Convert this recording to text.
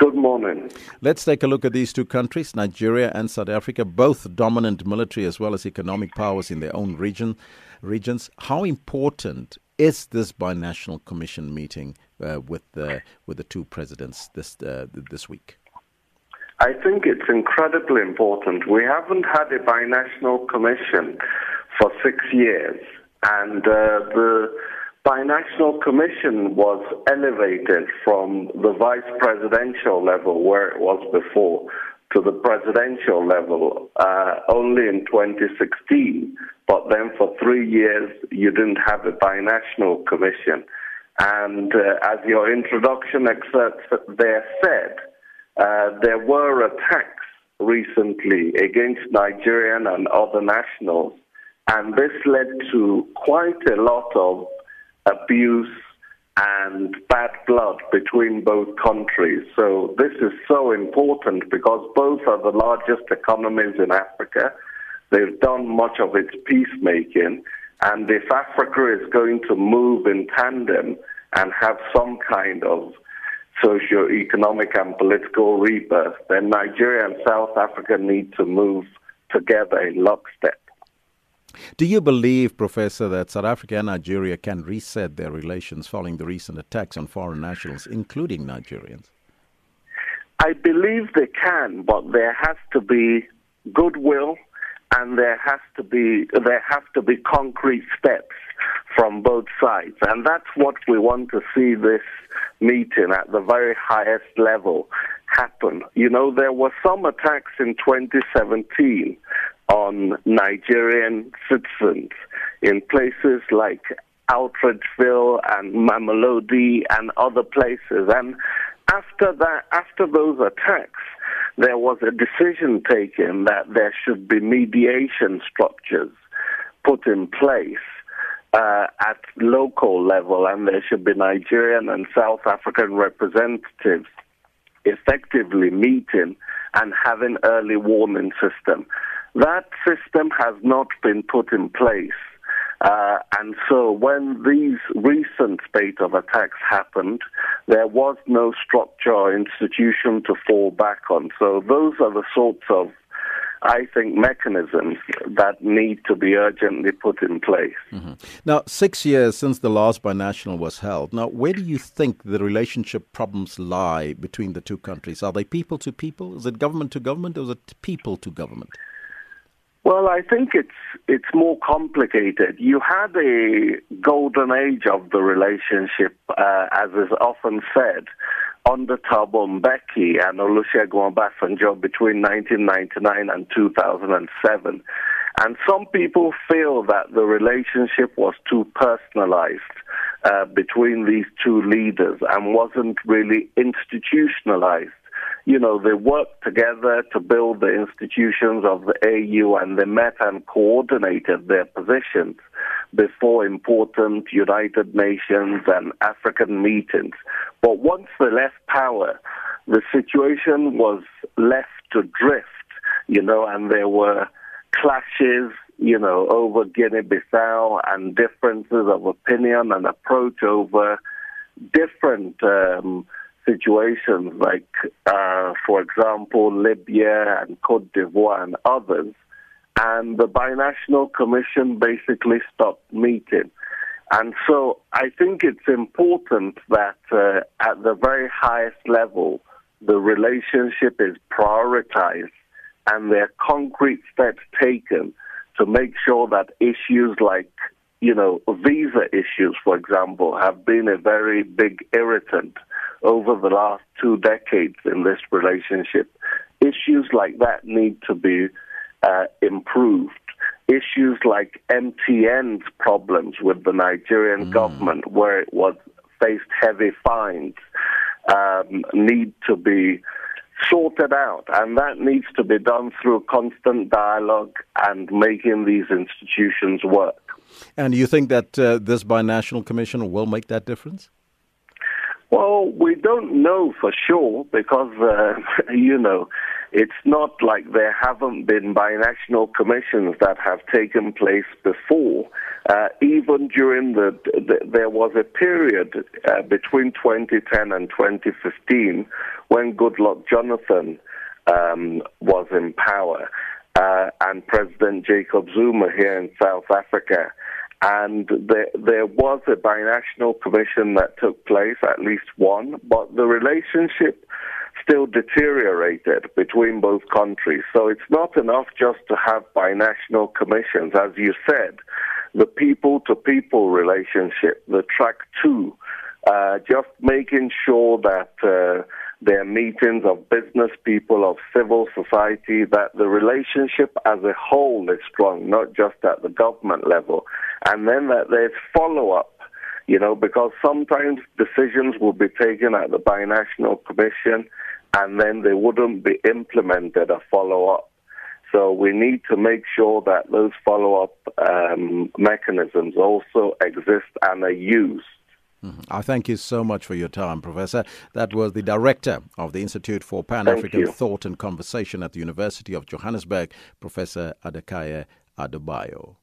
Good morning. Let's take a look at these two countries, Nigeria and South Africa, both dominant military as well as economic powers in their own region regions. How important is this binational commission meeting uh, with the with the two presidents this uh, this week? I think it's incredibly important. We haven't had a binational commission for six years, and uh, the binational commission was elevated from the vice presidential level where it was before to the presidential level uh, only in 2016. But then for three years, you didn't have a binational commission. And uh, as your introduction excerpt there said, uh, there were attacks recently against Nigerian and other nationals, and this led to quite a lot of abuse and bad blood between both countries. So this is so important because both are the largest economies in Africa. They've done much of its peacemaking. And if Africa is going to move in tandem and have some kind of socio-economic and political rebirth, then Nigeria and South Africa need to move together in lockstep. Do you believe, Professor, that South Africa and Nigeria can reset their relations following the recent attacks on foreign nationals, including Nigerians? I believe they can, but there has to be goodwill and there has to be there have to be concrete steps from both sides. And that's what we want to see this meeting at the very highest level happen. You know, there were some attacks in 2017 on Nigerian citizens in places like Atteridgeville and Mamelodi and other places. And after that, after those attacks, there was a decision taken that there should be mediation structures put in place uh, at local level, and there should be Nigerian and South African representatives effectively meeting and having early warning system. That system has not been put in place. Uh, and so when these recent spate of attacks happened, there was no structure or institution to fall back on. So those are the sorts of I think, mechanisms that need to be urgently put in place. Mm-hmm. Now, six years since the last binational was held. Now, where do you think the relationship problems lie between the two countries? Are they people to people? Is it government to government, or is it people to government? Well, I think it's it's more complicated. You had a golden age of the relationship, uh, as is often said, under Thabo Mbeki and Olusegun Obasanjo between 1999 and 2007. And some people feel that the relationship was too personalized uh, between these two leaders and wasn't really institutionalized you know, they worked together to build the institutions of the AU and they met and coordinated their positions before important United Nations and African meetings. But once they left power, the situation was left to drift, you know, and there were clashes, you know, over Guinea-Bissau and differences of opinion and approach over different um, situations like, uh, for example, Libya and Cote d'Ivoire and others. And the binational commission basically stopped meeting. And so I think it's important that uh, at the very highest level, the relationship is prioritized and there are concrete steps taken to make sure that issues like, you know, visa issues, for example, have been a very big irritant over the last two decades in this relationship. Issues like that need to be uh, improved. Issues like MTN's problems with the Nigerian mm. government, where it was faced heavy fines, um, need to be sorted out, and that needs to be done through constant dialogue and making these institutions work. And you think that uh, this binational commission will make that difference? Well, we don't know for sure because, uh, you know, it's not like there haven't been binational commissions that have taken place before. Uh, even during the, the, there was a period uh, between 2010 and 2015 when Goodluck Jonathan um, was in power uh, and President Jacob Zuma here in South Africa. And there, there was a binational commission that took place, at least one, but the relationship still deteriorated between both countries. So it's not enough just to have binational commissions. As you said, the people to people relationship, the track two, uh, just making sure that uh, there are meetings of business people, of civil society, that the relationship as a whole is strong, not just at the government level. And then that there's follow up, you know, because sometimes decisions will be taken at the binational commission and then they wouldn't be implemented a follow up. So we need to make sure that those follow up um, mechanisms also exist and are used. Mm-hmm. I thank you so much for your time, Professor. That was the director of the Institute for Pan African Thought and Conversation at the University of Johannesburg, Professor Adekeye Adebajo.